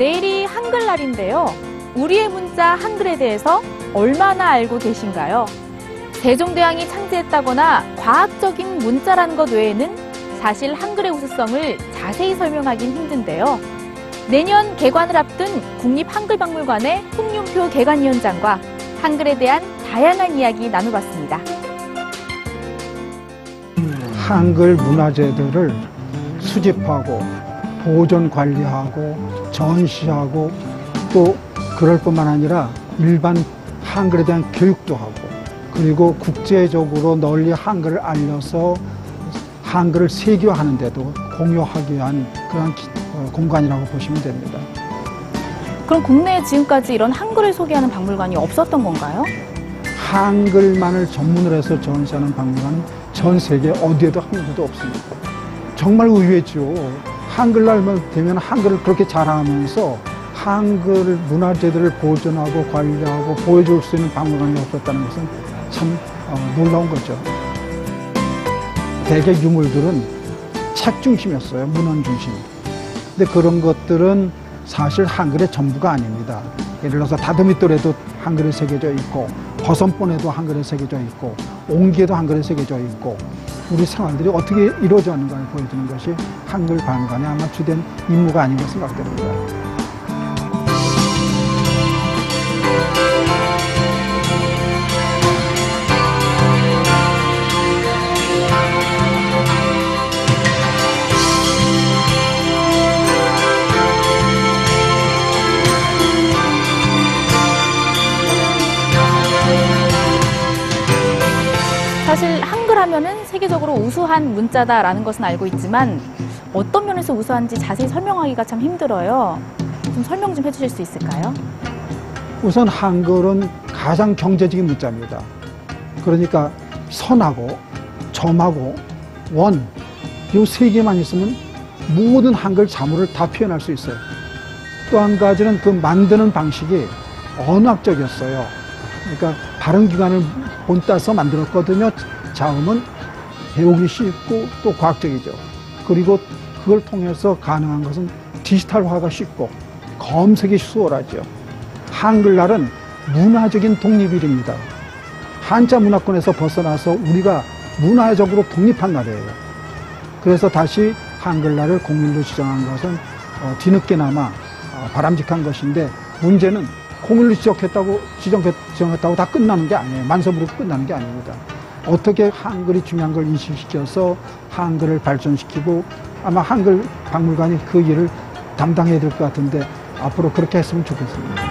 내일이 한글날인데요. 우리의 문자 한글에 대해서 얼마나 알고 계신가요? 세종대왕이 창제했다거나 과학적인 문자라는 것 외에는 사실 한글의 우수성을 자세히 설명하긴 힘든데요. 내년 개관을 앞둔 국립한글박물관의 홍윤표 개관위원장과 한글에 대한 다양한 이야기 나눠봤습니다. 한글 문화재들을 수집하고 보존 관리하고 전시하고 또 그럴 뿐만 아니라 일반 한글에 대한 교육도 하고 그리고 국제적으로 널리 한글을 알려서 한글을 세계화하는 데도 공유하기 위한 그런 기- 어, 공간이라고 보시면 됩니다. 그럼 국내에 지금까지 이런 한글을 소개하는 박물관이 없었던 건가요? 한글만을 전문으로 해서 전시하는 박물관은 전 세계 어디에도 한 군데도 없습니다. 정말 의외죠. 한글날만 되면 한글을 그렇게 잘하면서 한글 문화재들을 보존하고 관리하고 보여줄 수 있는 박물관이 없었다는 것은 참 어, 놀라운 거죠. 대개 유물들은 책 중심이었어요. 문헌 중심. 근데 그런 것들은 사실 한글의 전부가 아닙니다. 예를 들어서 다듬이돌에도 한글이 새겨져 있고 버선본에도 한글이 새겨져 있고 옹기에도 한글이 새겨져 있고 우리 생활들이 어떻게 이루어졌는가를 보여주는 것이 한글 관관의 아마 주된 임무가 아닌가 생각됩니다. 사실 한글 하면은 세계적으로 우수한 문자다라는 것은 알고 있지만 어떤 면에서 우수한지 자세히 설명하기가 참 힘들어요. 좀 설명 좀 해주실 수 있을까요? 우선 한글은 가장 경제적인 문자입니다. 그러니까 선하고 점하고 원, 이세 개만 있으면 모든 한글 자물을 다 표현할 수 있어요. 또 한 가지는 그 만드는 방식이 언학적이었어요. 그러니까 발음 기관을 본따서 만들었거든요. 자음은 배우기 쉽고 또 과학적이죠. 그리고 그걸 통해서 가능한 것은 디지털화가 쉽고 검색이 수월하죠. 한글날은 문화적인 독립일입니다. 한자 문화권에서 벗어나서 우리가 문화적으로 독립한 날이에요. 그래서 다시 한글날을 공일로 지정한 것은 어, 뒤늦게나마 어, 바람직한 것인데 문제는 지정했다고 지정했, 지정했다고 다 끝나는 게 아니에요. 만섭으로 끝나는 게 아닙니다. 어떻게 한글이 중요한 걸 인식시켜서 한글을 발전시키고 아마 한글 박물관이 그 일을 담당해야 될 것 같은데 앞으로 그렇게 했으면 좋겠습니다.